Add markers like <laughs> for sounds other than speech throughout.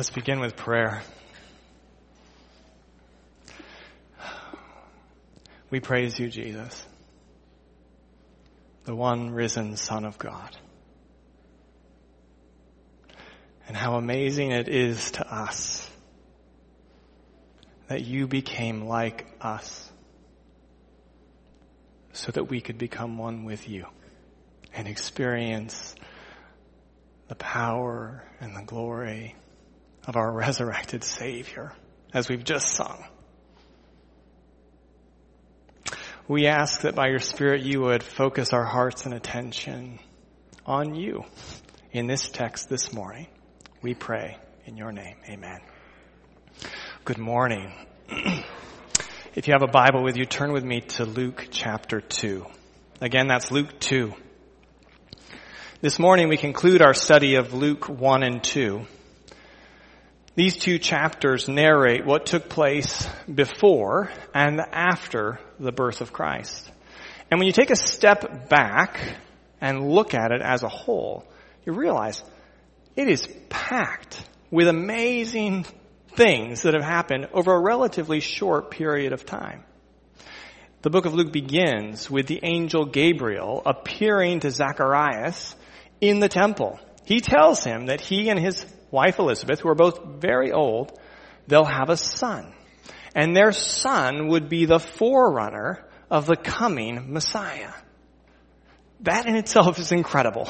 Let's begin with prayer. We praise you, Jesus, the one risen Son of God. And how amazing it is to us that you became like us so that we could become one with you and experience the power and the glory of our <laughs> resurrected Savior, as we've just sung. We ask that by your Spirit you would focus our hearts and attention on you in this text this morning. We pray in your name. Amen. Good morning. <clears throat> if you have a Bible with you, turn with me to Luke chapter 2. Again, that's Luke 2. This morning we conclude our study of Luke 1 and 2. These two chapters narrate what took place before and after the birth of Christ. And when you take a step back and look at it as a whole, you realize it is packed with amazing things that have happened over a relatively short period of time. The book of Luke begins with the angel Gabriel appearing to Zacharias in the temple. He tells him that he and his wife Elizabeth, who are both very old, they'll have a son. And their son would be the forerunner of the coming Messiah. That in itself is incredible.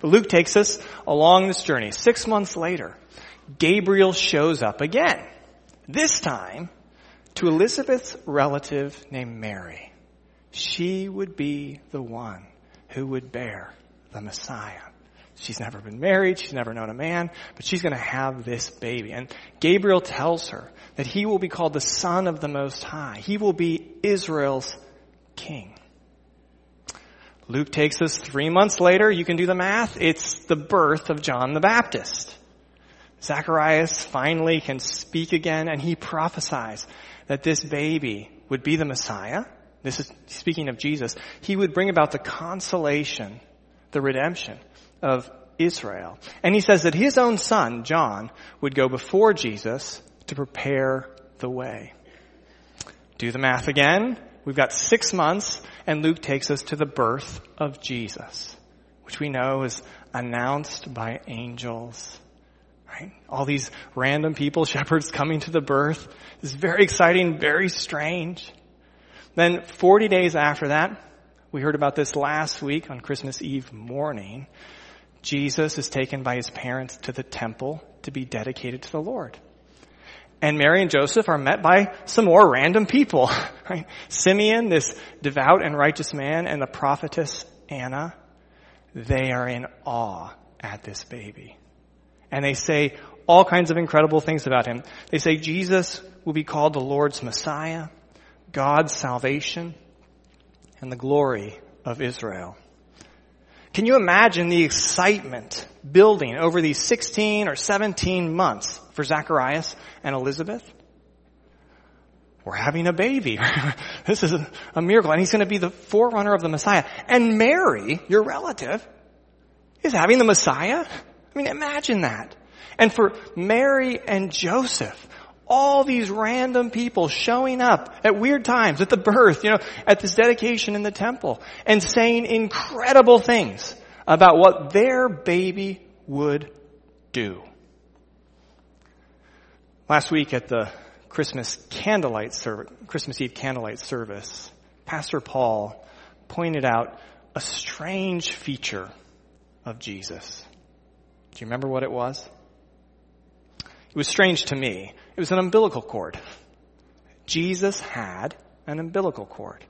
But Luke takes us along this journey. Six months later, Gabriel shows up again. This time to Elizabeth's relative named Mary. She would be the one who would bear the Messiah. She's never been married. She's never known a man, but she's going to have this baby. And Gabriel tells her that he will be called the son of the most high. He will be Israel's king. Luke takes us three months later. You can do the math. It's the birth of John the Baptist. Zacharias finally can speak again and he prophesies that this baby would be the Messiah. This is speaking of Jesus. He would bring about the consolation the redemption of Israel. And he says that his own son, John, would go before Jesus to prepare the way. Do the math again. We've got six months and Luke takes us to the birth of Jesus, which we know is announced by angels. Right? All these random people, <laughs> shepherds coming to the birth. It's very exciting, very strange. Then 40 days after that, we heard about this last week on Christmas Eve morning. Jesus is taken by his parents to the temple to be dedicated to the Lord. And Mary and Joseph are met by some more random people. <laughs> Right? Simeon, this devout and righteous man, and the prophetess Anna, they are in awe at this baby. And they say all kinds of incredible things about him. They say Jesus will be called the Lord's Messiah, God's salvation, and the glory of Israel. Can you imagine the excitement building over these 16 or 17 months for Zacharias and Elizabeth? We're having a baby. <laughs> this is a, a miracle. And he's going to be the forerunner of the Messiah. And Mary, your relative, is having the Messiah? I mean, imagine that. And for Mary and Joseph, all these random people showing up at weird times, at the birth, you know, at this dedication in the temple, and saying incredible things about what their baby would do. Last week at the Christmas candlelight service, Christmas Eve candlelight service, Pastor Paul pointed out a strange feature of Jesus. Do you remember what it was? It was strange to me. It was an umbilical cord. Jesus had an umbilical cord.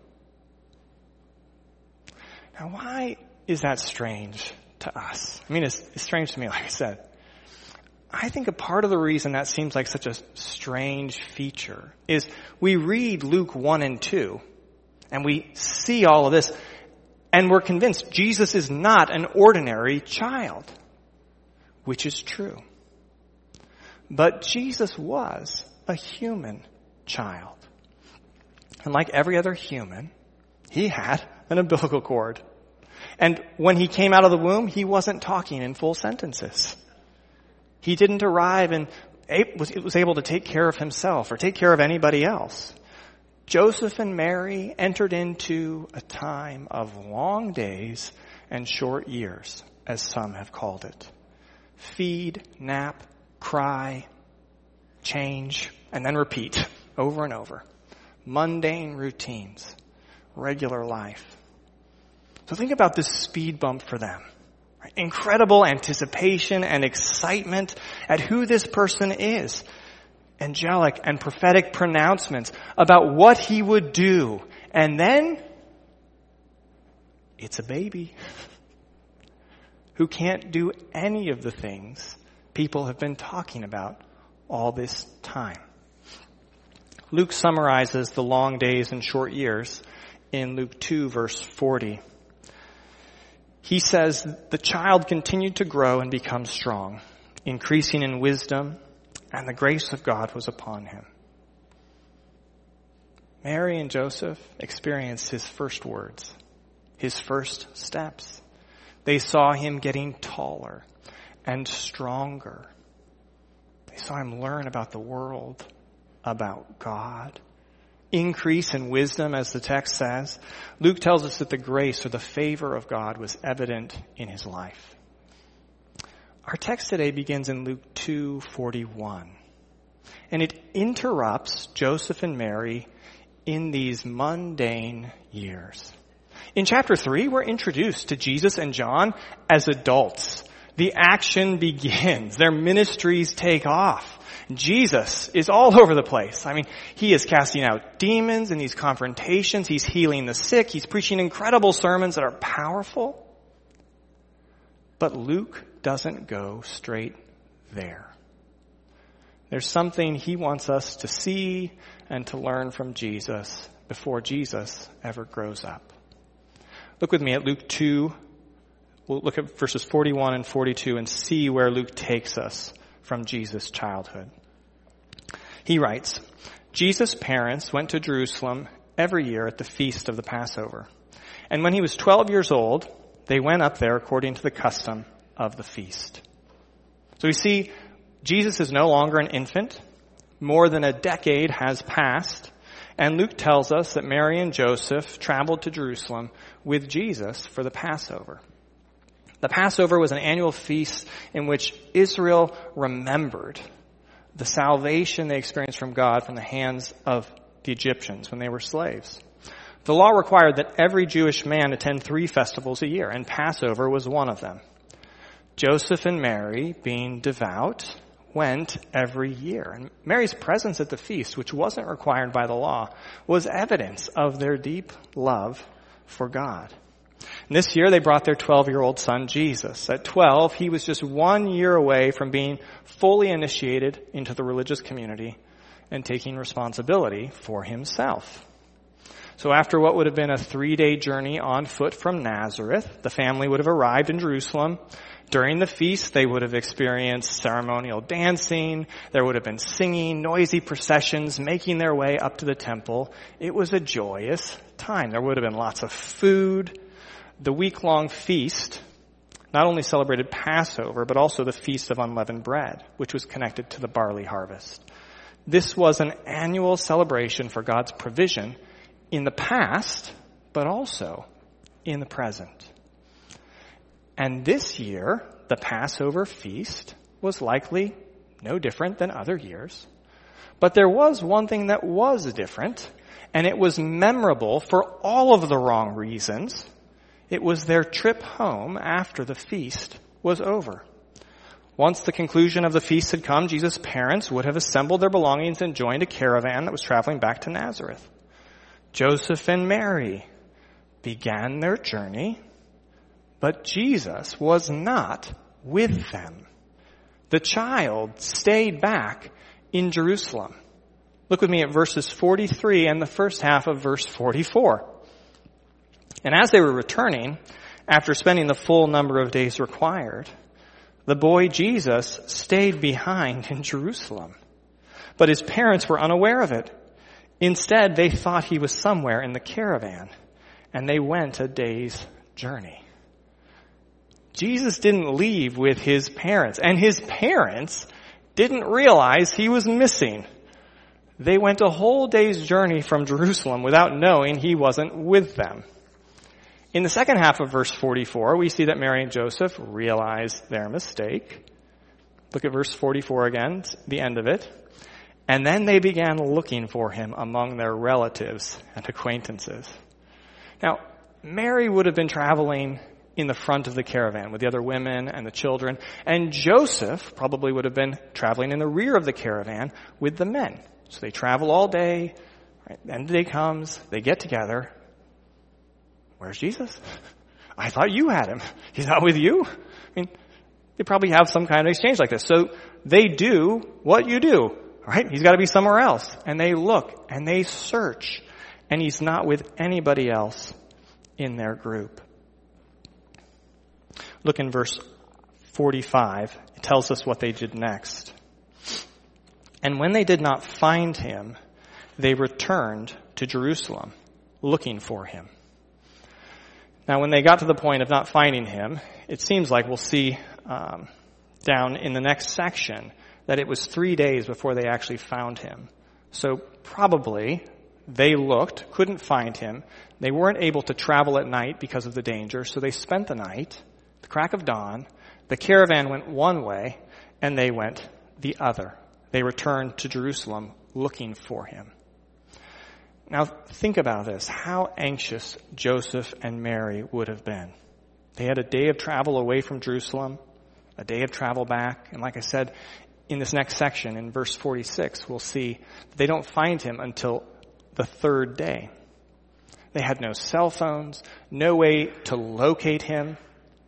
Now, why is that strange to us? I mean, it's, it's strange to me, <laughs> like I said. I think a part of the reason that seems like such a strange feature is we read Luke 1 and 2 and we see all of this and we're convinced Jesus is not an ordinary child, which is true. But Jesus was a human child. And like every other human, he had an umbilical cord. And when he came out of the womb, he wasn't talking in full sentences. He didn't arrive and was able to take care of himself or take care of anybody else. Joseph and Mary entered into a time of long days and short years, as some have called it. Feed, nap, cry, change, and then repeat over and over. Mundane routines, regular life. So think about this speed bump for them. Incredible anticipation and excitement at who this person is. Angelic and prophetic pronouncements about what he would do. And then, it's a baby <laughs> who can't do any of the things people have been talking about all this time. Luke summarizes the long days and short years in Luke 2 verse 40. He says, the child continued to grow and become strong, increasing in wisdom, and the grace of God was upon him. Mary and Joseph experienced his first words, his first steps. They saw him getting taller and stronger. They saw him learn about the world, about God, increase in wisdom, as the text says. Luke tells us that the grace or the favor of God was evident in his life. Our text today begins in Luke 2:41. And it interrupts Joseph and Mary in these mundane years. In chapter 3, we're introduced to Jesus and John as adults. The action begins. Their ministries take off. Jesus is all over the place. I mean, he is casting out demons in these confrontations. He's healing the sick. He's preaching incredible sermons that are powerful. But Luke doesn't go straight there. There's something he wants us to see and to learn from Jesus before Jesus ever grows up. Look with me at Luke 2. We'll look at verses 41 and 42 and see where Luke takes us from Jesus' childhood. He writes, Jesus' parents went to Jerusalem every year at the feast of the Passover. And when he was 12 years old, they went up there according to the custom of the feast. So we see Jesus is no longer an infant. More than a decade has passed. And Luke tells us that Mary and Joseph traveled to Jerusalem with Jesus for the Passover. The Passover was an annual feast in which Israel remembered the salvation they experienced from God from the hands of the Egyptians when they were slaves. The law required that every Jewish man attend three festivals a year, and Passover was one of them. Joseph and Mary, being devout, went every year. And Mary's presence at the feast, which wasn't required by the law, was evidence of their deep love for God. And this year they brought their 12 year old son Jesus. At 12, he was just one year away from being fully initiated into the religious community and taking responsibility for himself. So after what would have been a three day journey on foot from Nazareth, the family would have arrived in Jerusalem. During the feast, they would have experienced ceremonial dancing. There would have been singing, noisy processions making their way up to the temple. It was a joyous time. There would have been lots of food, the week long feast not only celebrated Passover, but also the Feast of Unleavened Bread, which was connected to the barley harvest. This was an annual celebration for God's provision in the past, but also in the present. And this year, the Passover feast was likely no different than other years. But there was one thing that was different, and it was memorable for all of the wrong reasons it was their trip home after the feast was over. Once the conclusion of the feast had come, Jesus' parents would have assembled their belongings and joined a caravan that was traveling back to Nazareth. Joseph and Mary began their journey, but Jesus was not with them. The child stayed back in Jerusalem. Look with me at verses 43 and the first half of verse 44. And as they were returning, after spending the full number of days required, the boy Jesus stayed behind in Jerusalem. But his parents were unaware of it. Instead, they thought he was somewhere in the caravan, and they went a day's journey. Jesus didn't leave with his parents, and his parents didn't realize he was missing. They went a whole day's journey from Jerusalem without knowing he wasn't with them. In the second half of verse 44, we see that Mary and Joseph realize their mistake. Look at verse 44 again, the end of it. And then they began looking for him among their relatives and acquaintances. Now, Mary would have been traveling in the front of the caravan with the other women and the children, and Joseph probably would have been traveling in the rear of the caravan with the men. So they travel all day, right? end the day comes, they get together. Where's Jesus? I thought you had him. He's not with you? I mean, they probably have some kind of exchange like this. So they do what you do, right? He's got to be somewhere else. And they look and they search and he's not with anybody else in their group. Look in verse 45. It tells us what they did next. And when they did not find him, they returned to Jerusalem looking for him. Now, when they got to the point of not finding him, it seems like we'll see um, down in the next section that it was three days before they actually found him. So probably they looked, couldn't find him. They weren't able to travel at night because of the danger, so they spent the night, the crack of dawn. The caravan went one way, and they went the other. They returned to Jerusalem looking for him. Now think about this. How anxious Joseph and Mary would have been. They had a day of travel away from Jerusalem a day of travel back. And like I said, in this next section, in verse 46, we'll see they don't find him until the third day. They had no cell phones, no way to locate him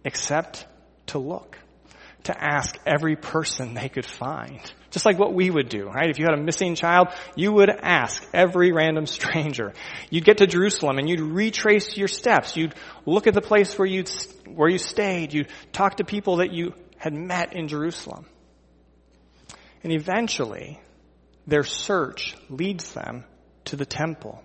except to look, to ask every person they could find. Just like what we would do, right? If you had a missing child, you would ask every random <laughs> stranger. You'd get to Jerusalem and you'd retrace your steps. You'd look at the place where you'd where you stayed. You'd talk to people that you had met in Jerusalem. And eventually, their search leads them to the temple.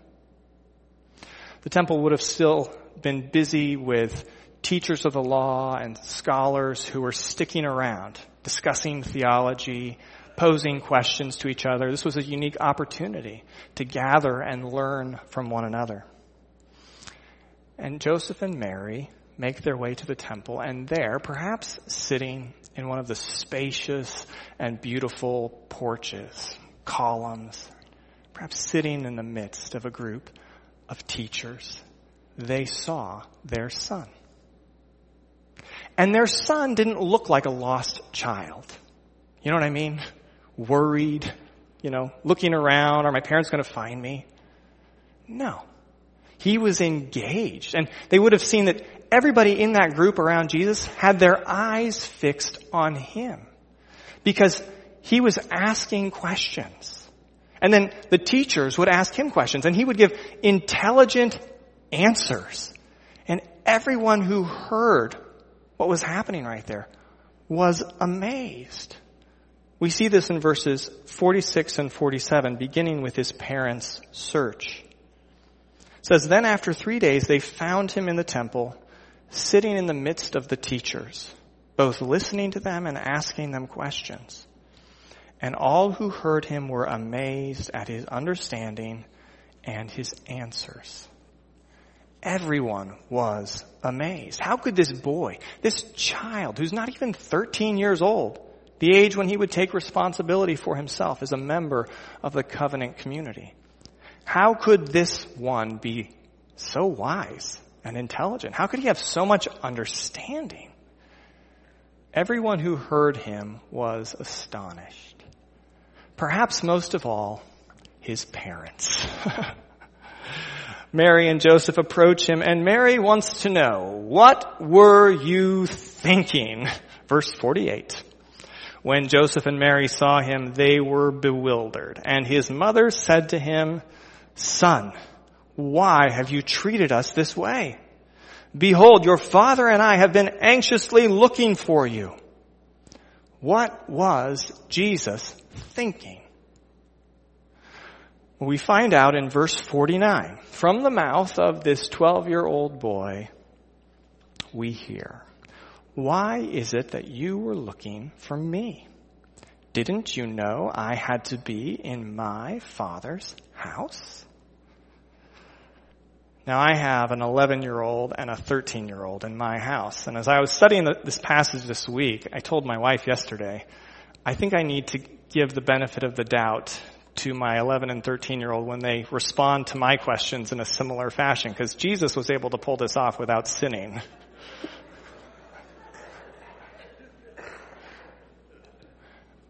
The temple would have still been busy with teachers of the law and scholars who were sticking around, discussing theology, posing questions to each other. This was a unique opportunity to gather and learn from one another. And Joseph and Mary make their way to the temple, and there, perhaps sitting in one of the spacious and beautiful porches, columns, perhaps sitting in the midst of a group of teachers, they saw their son. And their son didn't look like a lost child. You know what I mean? Worried, you know, looking around, are my parents going to find me? No. He was engaged. And they would have seen that everybody in that group around Jesus had their eyes fixed on him. Because he was asking questions. And then the teachers would ask him questions and he would give intelligent answers. And everyone who heard what was happening right there was amazed. We see this in verses 46 and 47, beginning with his parents' search. It says, Then after three days they found him in the temple, sitting in the midst of the teachers, both listening to them and asking them questions. And all who heard him were amazed at his understanding and his answers. Everyone was amazed. How could this boy, this child who's not even 13 years old, the age when he would take responsibility for himself as a member of the covenant community, how could this one be so wise and intelligent? How could he have so much understanding? Everyone who heard him was astonished. Perhaps most of all, his parents. <laughs> Mary and Joseph approach him and Mary wants to know, what were you thinking? <laughs> Verse 48. When Joseph and Mary saw him, they were bewildered. And his mother said to him, Son, why have you treated us this way? Behold, your father and I have been anxiously looking for you. What was Jesus thinking? We find out in verse 49. From the mouth of this 12 year old boy, we hear, why is it that you were looking for me? Didn't you know I had to be in my father's house? Now I have an 11 year old and a 13 year old in my house. And as I was studying this passage this week, I told my wife yesterday, I think I need to give the benefit of the doubt to my 11 and 13 year old when they respond to my questions in a similar fashion because Jesus was able to pull this off without sinning.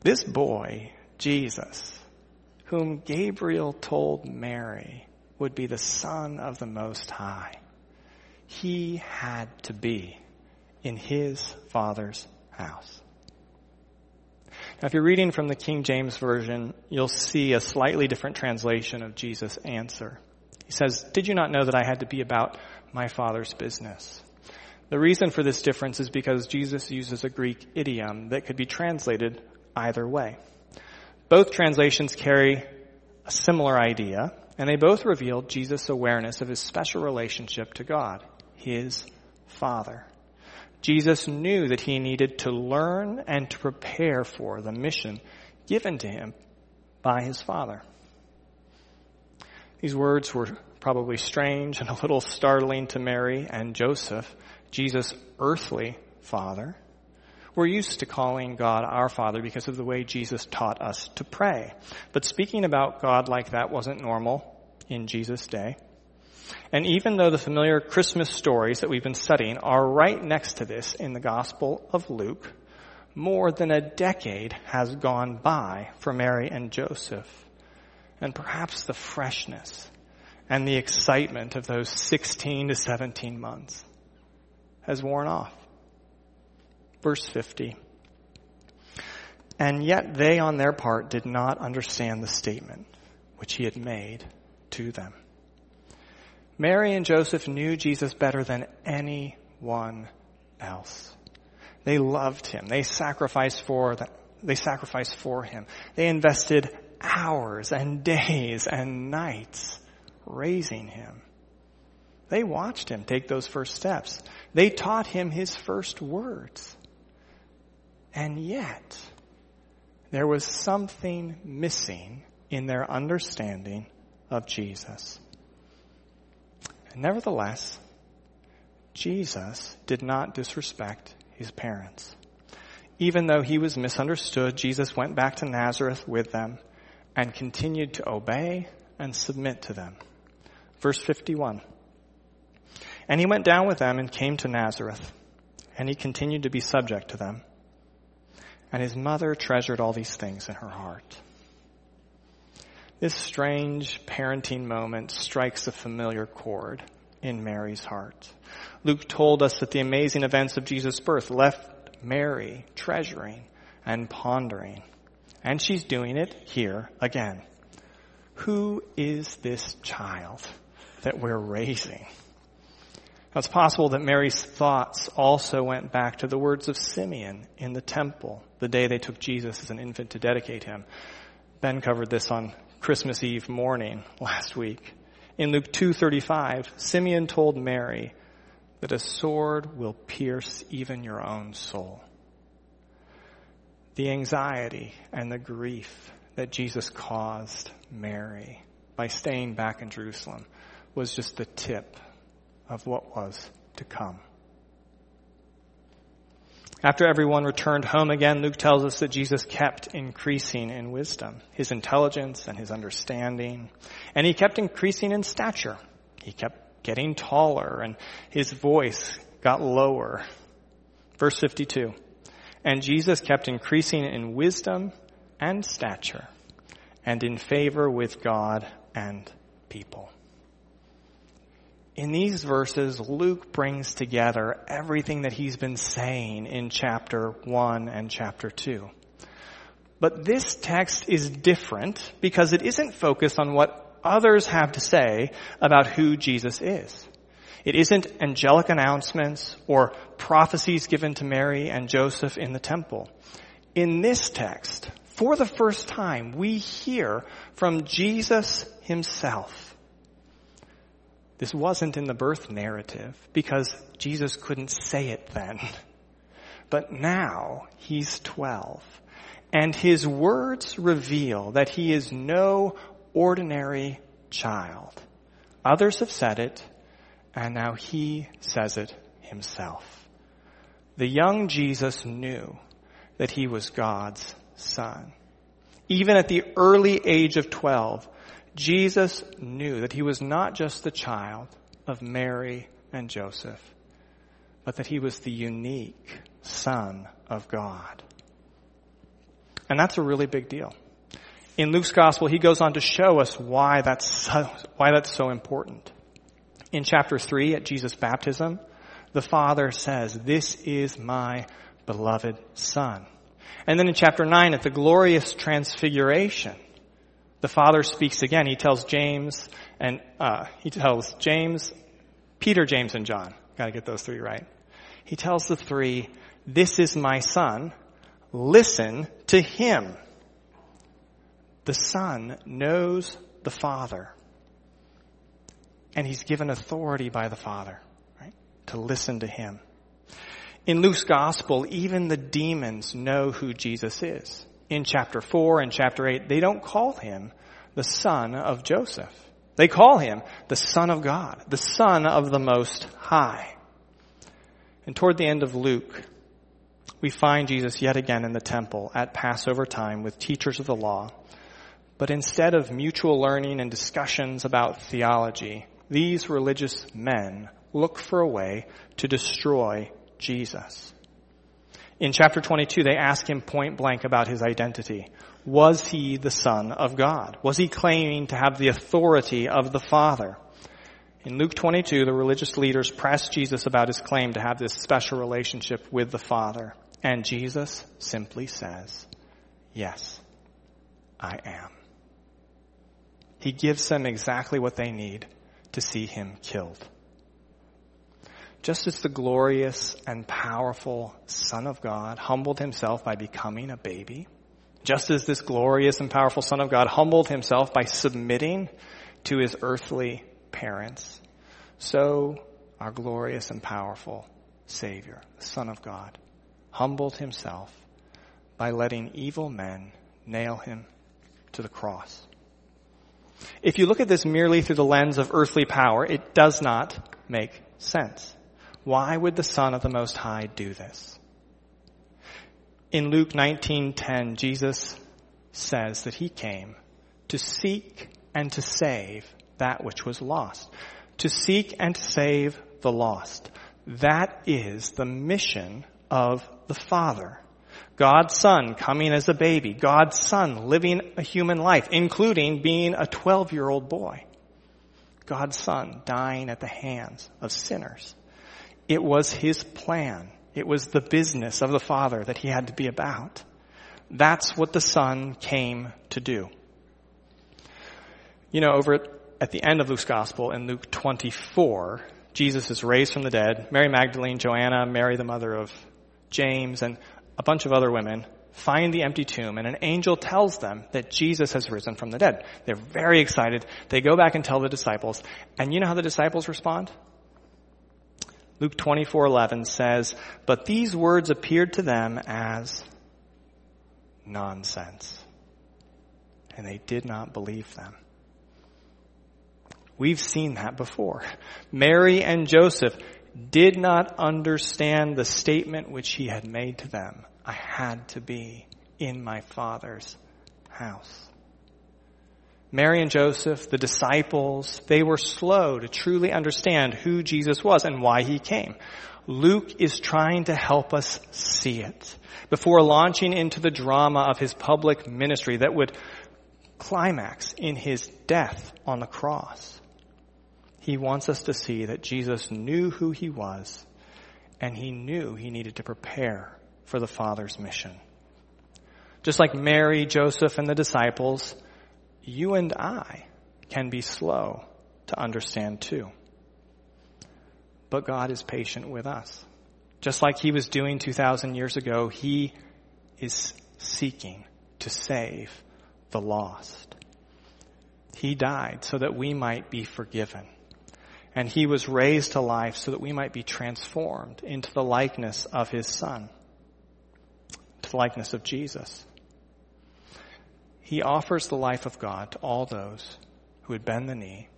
This boy, Jesus, whom Gabriel told Mary would be the Son of the Most High, he had to be in his Father's house. Now, if you're reading from the King James Version, you'll see a slightly different translation of Jesus' answer. He says, Did you not know that I had to be about my Father's business? The reason for this difference is because Jesus uses a Greek idiom that could be translated either way. Both translations carry a similar idea, and they both reveal Jesus' awareness of his special relationship to God, his Father. Jesus knew that he needed to learn and to prepare for the mission given to him by his Father. These words were probably strange and a little startling to Mary and Joseph, Jesus' earthly father. We're used to calling God our Father because of the way Jesus taught us to pray. But speaking about God like that wasn't normal in Jesus' day. And even though the familiar Christmas stories that we've been studying are right next to this in the Gospel of Luke, more than a decade has gone by for Mary and Joseph. And perhaps the freshness and the excitement of those 16 to 17 months has worn off. Verse 50. And yet they on their part did not understand the statement which he had made to them. Mary and Joseph knew Jesus better than anyone else. They loved him. They sacrificed for the, they sacrificed for him. They invested hours and <laughs> days and nights raising him. They watched him take those first steps. They taught him his first words. And yet, there was something missing in their understanding of Jesus. Nevertheless, Jesus did not disrespect his parents. Even though he was misunderstood, Jesus went back to Nazareth with them and continued to obey and submit to them. Verse 51. And he went down with them and came to Nazareth, and he continued to be subject to them. And his mother treasured all these things in her heart. This strange parenting moment strikes a familiar chord in Mary's heart. Luke told us that the amazing events of Jesus' birth left Mary treasuring and pondering. And she's doing it here again. Who is this child that we're raising? Now, it's possible that Mary's thoughts also went back to the words of Simeon in the temple the day they took Jesus as an infant to dedicate him. Ben covered this on Christmas Eve morning last week. In Luke 2:35, Simeon told Mary that a sword will pierce even your own soul. The anxiety and the grief that Jesus caused Mary by staying back in Jerusalem was just the tip of what was to come. After everyone returned home again, Luke tells us that Jesus kept increasing in wisdom, his intelligence and his understanding, and he kept increasing in stature. He kept getting taller and his voice got lower. Verse 52. And Jesus kept increasing in wisdom and stature and in favor with God and people. In these verses, Luke brings together everything that he's been saying in chapter 1 and chapter 2. But this text is different because it isn't focused on what others have to say about who Jesus is. It isn't angelic announcements or prophecies given to Mary and Joseph in the temple. In this text, for the first time, we hear from Jesus himself. This wasn't in the birth narrative because Jesus couldn't say it then. but now he's 12. And his words reveal that he is no ordinary child. Others have said it, and now he says it himself. The young Jesus knew that he was God's son. Even at the early age of 12, Jesus knew that he was not just the child of Mary and Joseph, but that he was the unique son of God. And that's a really big deal. In Luke's gospel, he goes on to show us why that's so, why that's so important. In chapter 3 at Jesus' baptism, the Father says, this is my beloved Son. And then in chapter 9 at the glorious transfiguration, the Father speaks again. He tells James and, uh, he tells James, Peter, James, and John. Gotta get those three right. He tells the three, this is my son. Listen to him. The son knows the father. And he's given authority by the father, right? To listen to him. In Luke's gospel, even the demons know who Jesus is. In chapter 4 and chapter 8, they don't call him the son of Joseph. They call him the son of God, the son of the most high. And toward the end of Luke, we find Jesus yet again in the temple at Passover time with teachers of the law. But instead of mutual learning and discussions about theology, these religious men look for a way to destroy Jesus. In chapter 22, they ask him point blank about his identity. Was he the Son of God? Was he claiming to have the authority of the Father? In Luke 22, the religious leaders press Jesus about his claim to have this special relationship with the Father. And Jesus simply says, yes, I am. He gives them exactly what they need to see him killed. Just as the glorious and powerful Son of God humbled himself by becoming a baby, just as this glorious and powerful Son of God humbled himself by submitting to his earthly parents, so our glorious and powerful Savior, the Son of God, humbled himself by letting evil men nail him to the cross. If you look at this merely through the lens of earthly power, it does not make sense. Why would the Son of the Most High do this? In Luke 19:10, Jesus says that he came to seek and to save that which was lost. To seek and to save the lost. That is the mission of the Father. God's Son coming as a baby. God's Son living a human life, including being a 12 year old boy. God's Son dying at the hands of sinners. It was His plan. It was the business of the Father that He had to be about. That's what the Son came to do. You know, over at the end of Luke's Gospel in Luke 24, Jesus is raised from the dead. Mary Magdalene, Joanna, Mary the mother of James, and a bunch of other women find the empty tomb and an angel tells them that Jesus has risen from the dead. They're very excited. They go back and tell the disciples. And you know how the disciples respond? Luke 24:11 says, "But these words appeared to them as nonsense, and they did not believe them." We've seen that before. Mary and Joseph did not understand the statement which he had made to them. I had to be in my father's house. Mary and Joseph, the disciples, they were slow to truly understand who Jesus was and why he came. Luke is trying to help us see it before launching into the drama of his public ministry that would climax in his death on the cross. He wants us to see that Jesus knew who he was and he knew he needed to prepare for the Father's mission. Just like Mary, Joseph, and the disciples, you and I can be slow to understand too. But God is patient with us. Just like he was doing 2,000 years ago, he is seeking to save the lost. He died so that we might be forgiven and he was raised to life so that we might be transformed into the likeness of his son. to the likeness of Jesus. He offers the life of God to all those who would bend the knee,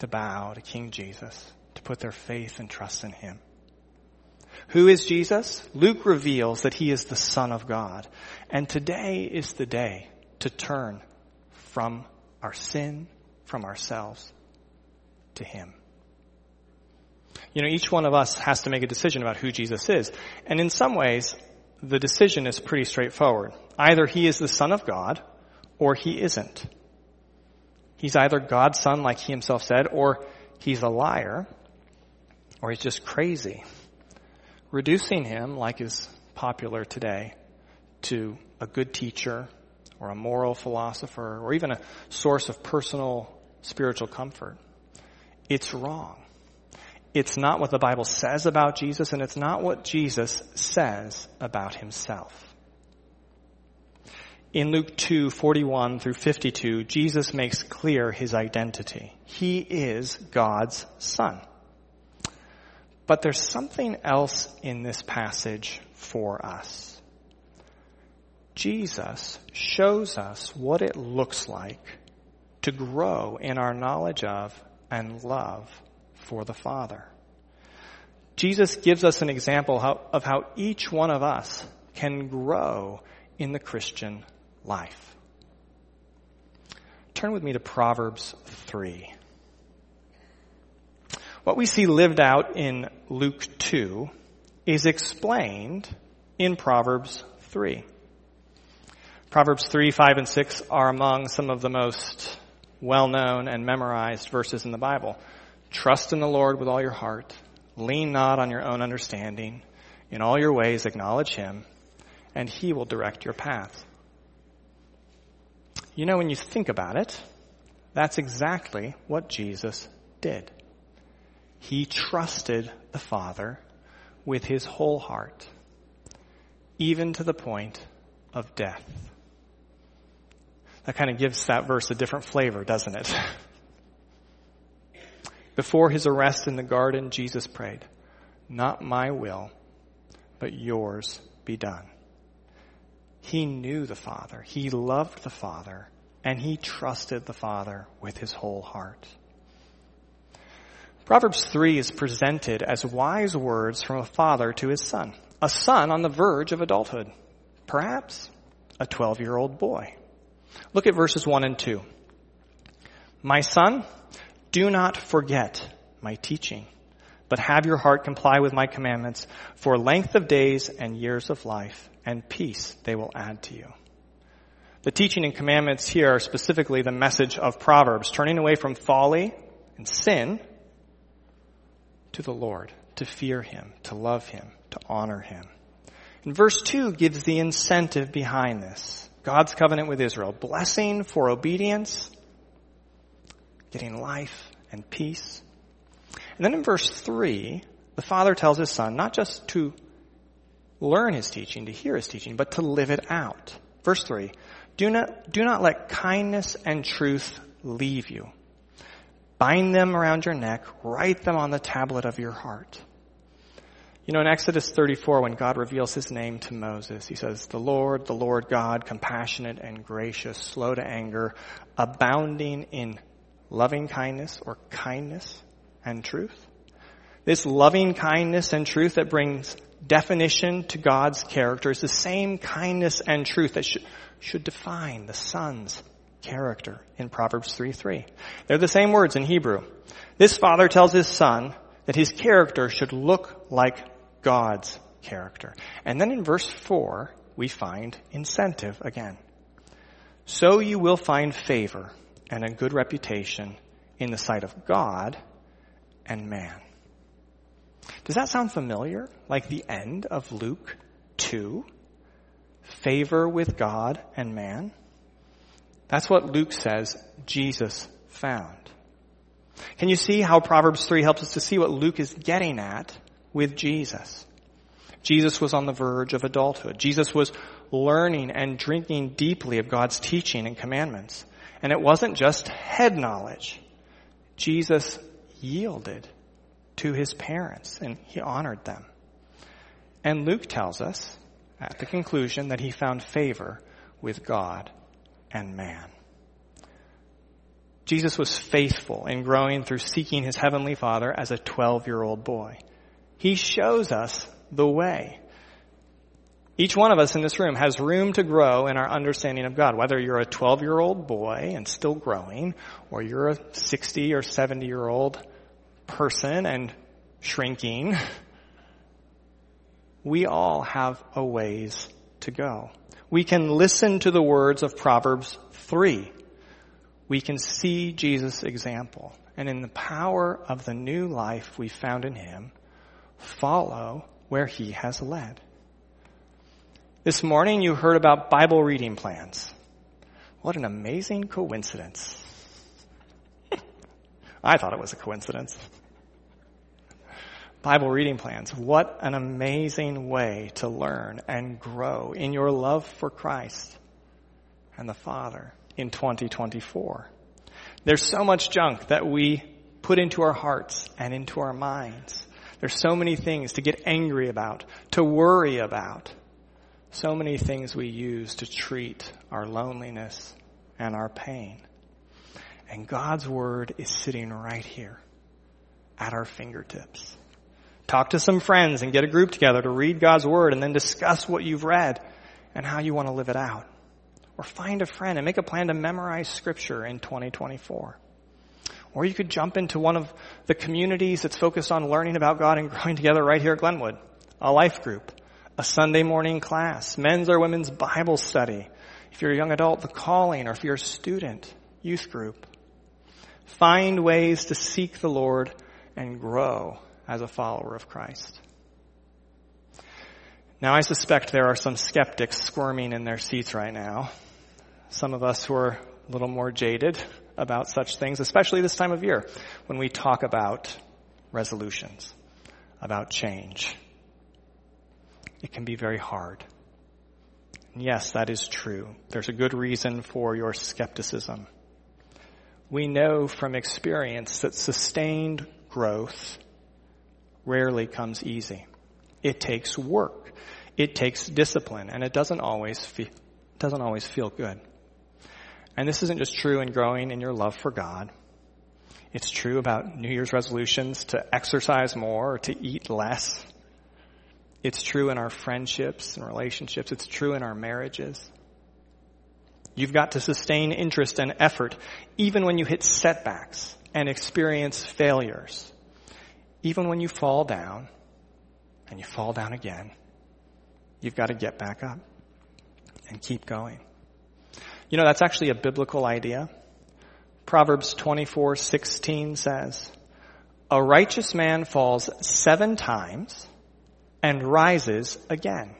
to bow to King Jesus, to put their faith and trust in Him. Who is Jesus? Luke reveals that He is the Son of God. And today is the day to turn from our sin, from ourselves, to Him. You know, each one of us has to make a decision about who Jesus is. And in some ways, the decision is pretty straightforward. Either He is the Son of God, or He isn't. He's either God's Son, like He Himself said, or He's a liar, or He's just crazy. Reducing Him, like is popular today, to a good teacher, or a moral philosopher, or even a source of personal spiritual comfort. It's wrong. It's not what the Bible says about Jesus, and it's not what Jesus says about himself. In Luke 2, 41 through 52, Jesus makes clear his identity. He is God's Son. But there's something else in this passage for us. Jesus shows us what it looks like to grow in our knowledge of and love for the Father. Jesus gives us an example of how each one of us can grow in the Christian life. Turn with me to Proverbs 3. What we see lived out in Luke 2 is explained in Proverbs 3. Proverbs 3, 5, and 6 are among some of the most well-known and memorized verses in the Bible. Trust in the Lord with all your heart. Lean not on your own understanding. In all your ways acknowledge Him, and He will direct your path. You know, when you think about it, that's exactly what Jesus did. He trusted the Father with His whole heart, even to the point of death. That kind of gives that verse a different flavor, doesn't it? <laughs> Before his arrest in the garden, Jesus prayed, Not my will, but yours be done. He knew the Father. He loved the Father. And he trusted the Father with his whole heart. Proverbs 3 is presented as wise words from a father to his son. A son on the verge of adulthood. Perhaps a 12 year old boy. Look at verses 1 and 2. My son, do not forget my teaching, but have your heart comply with my commandments for length of days and years of life and peace they will add to you. The teaching and commandments here are specifically the message of Proverbs, turning away from folly and sin to the Lord, to fear Him, to love Him, to honor Him. And verse 2 gives the incentive behind this. God's covenant with Israel. Blessing for obedience, getting life and peace. And then in verse 3, the Father tells his Son not just to learn his teaching, to hear his teaching, but to live it out. Verse 3, do not, do not let kindness and truth leave you. Bind them around your neck, write them on the tablet of your heart. You know, in Exodus 34, when God reveals his name to Moses, he says, the Lord, the Lord God, compassionate and gracious, slow to anger, abounding in loving kindness or kindness and truth. This loving kindness and truth that brings definition to God's character is the same kindness and truth that should, should define the Son's character in Proverbs 3.3. They're the same words in Hebrew. This father tells his son that his character should look like God's character. And then in verse 4, we find incentive again. So you will find favor and a good reputation in the sight of God and man. Does that sound familiar? Like the end of Luke 2? Favor with God and man? That's what Luke says Jesus found. Can you see how Proverbs 3 helps us to see what Luke is getting at with Jesus. Jesus was on the verge of adulthood. Jesus was learning and drinking deeply of God's teaching and commandments. And it wasn't just head knowledge. Jesus yielded to his parents and he honored them. And Luke tells us at the conclusion that he found favor with God and man. Jesus was faithful in growing through seeking his heavenly father as a 12 year old boy. He shows us the way. Each one of us in this room has room to grow in our understanding of God, whether you're a 12 year old boy and still growing, or you're a 60 or 70 year old person and shrinking. We all have a ways to go. We can listen to the words of Proverbs 3. We can see Jesus' example. And in the power of the new life we found in him, follow where he has led. This morning you heard about Bible reading plans. What an amazing coincidence. <laughs> I thought it was a coincidence. Bible reading plans. What an amazing way to learn and grow in your love for Christ and the Father in 2024. There's so much junk that we put into our hearts and into our minds. There's so many things to get angry about, to worry about. So many things we use to treat our loneliness and our pain. And God's Word is sitting right here at our fingertips. Talk to some friends and get a group together to read God's Word and then discuss what you've read and how you want to live it out. Or find a friend and make a plan to memorize Scripture in 2024. Or you could jump into one of the communities that's focused on learning about God and growing together right here at Glenwood. A life group a Sunday morning class, men's or women's Bible study. If you're a young adult, the calling, or if you're a student, youth group. Find ways to seek the Lord and grow as a follower of Christ. Now I suspect there are some skeptics squirming in their seats right now. Some of us who are a little more jaded about such things, especially this time of year when we talk about resolutions, about change it can be very hard. And yes, that is true. There's a good reason for your skepticism. We know from experience that sustained growth rarely comes easy. It takes work. It takes discipline and it doesn't always feel, doesn't always feel good. And this isn't just true in growing in your love for God. It's true about New Year's resolutions to exercise more or to eat less it's true in our friendships and relationships. It's true in our marriages. You've got to sustain interest and effort even when you hit setbacks and experience failures. Even when you fall down and you fall down again, you've got to get back up and keep going. You know, that's actually a biblical idea. Proverbs 24:16 says, "A righteous man falls 7 times and rises again.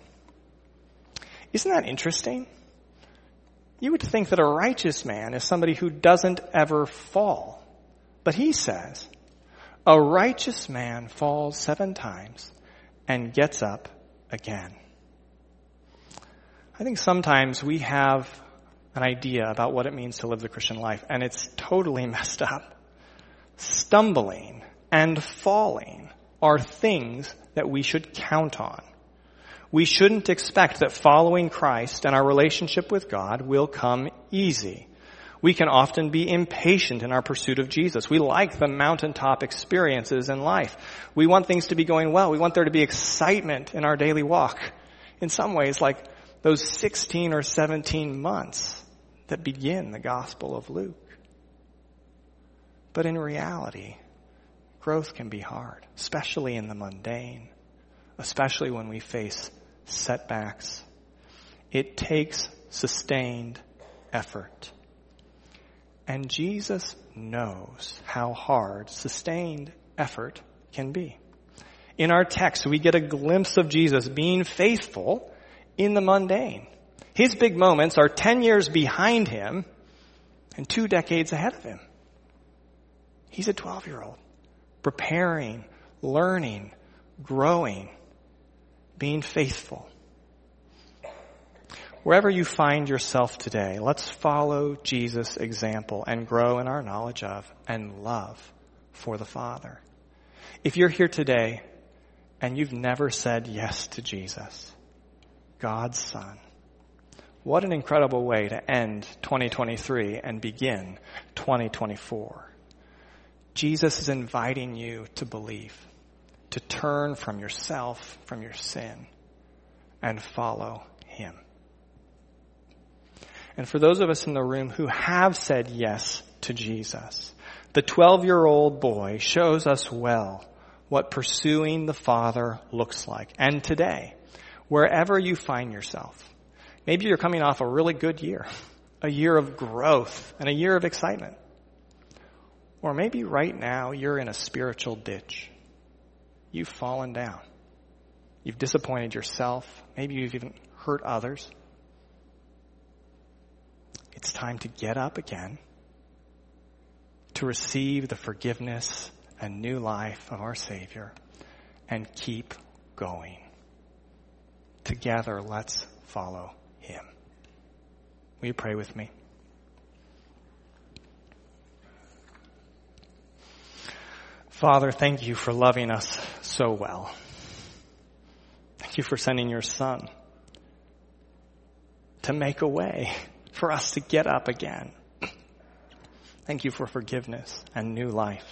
Isn't that interesting? You would think that a righteous man is somebody who doesn't ever fall. But he says, a righteous man falls seven times and gets up again. I think sometimes we have an idea about what it means to live the Christian life, and it's totally <laughs> messed up. Stumbling and falling are things that we should count on. We shouldn't expect that following Christ and our relationship with God will come easy. We can often be impatient in our pursuit of Jesus. We like the mountaintop experiences in life. We want things to be going well. We want there to be excitement in our daily walk. In some ways, like those 16 or 17 months that begin the Gospel of Luke. But in reality, growth can be hard, especially in the mundane, especially when we face setbacks. It takes sustained effort. And Jesus knows how hard sustained effort can be. In our text, we get a glimpse of Jesus being faithful in the mundane. His big moments are 10 years behind him and two decades ahead of him. He's a 12 year old preparing, learning, growing, being faithful. Wherever you find yourself today, let's follow Jesus' example and grow in our knowledge of and love for the Father. If you're here today and you've never said yes to Jesus, God's Son. What an incredible way to end 2023 and begin 2024. Jesus is inviting you to believe, to turn from yourself, from your sin, and follow Him. And for those of us in the room who have said yes to Jesus, the 12 year old boy shows us well what pursuing the Father looks like. And today, wherever you find yourself, maybe you're coming off a really good year, <laughs> a year of growth and a year of excitement. Or maybe right now you're in a spiritual ditch. You've fallen down. You've disappointed yourself. Maybe you've even hurt others. It's time to get up again, to receive the forgiveness and new life of our Savior, and keep going. Together, let's follow Him. Will you pray with me? Father, thank you for loving us so well. Thank you for sending your Son to make a way for us to get up again. Thank you for forgiveness and new life.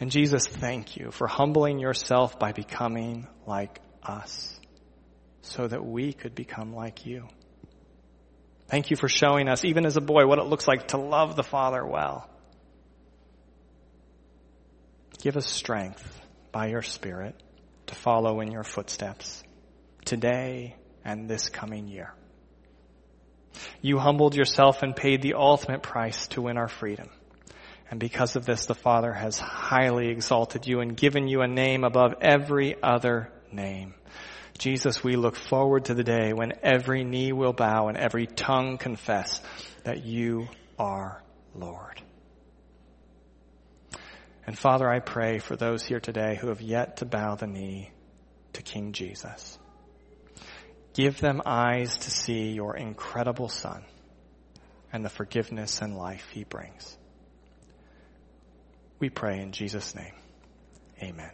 And Jesus, thank you for humbling yourself by becoming like us so that we could become like you. Thank you for showing us, even as a boy, what it looks like to love the Father well. Give us strength by your Spirit to follow in your footsteps today and this coming year. You humbled yourself and paid the ultimate price to win our freedom. And because of this, the Father has highly exalted you and given you a name above every other name. Jesus, we look forward to the day when every knee will bow and every tongue confess that you are Lord. And Father, I pray for those here today who have yet to bow the knee to King Jesus. Give them eyes to see your incredible Son and the forgiveness and life he brings. We pray in Jesus' name. Amen.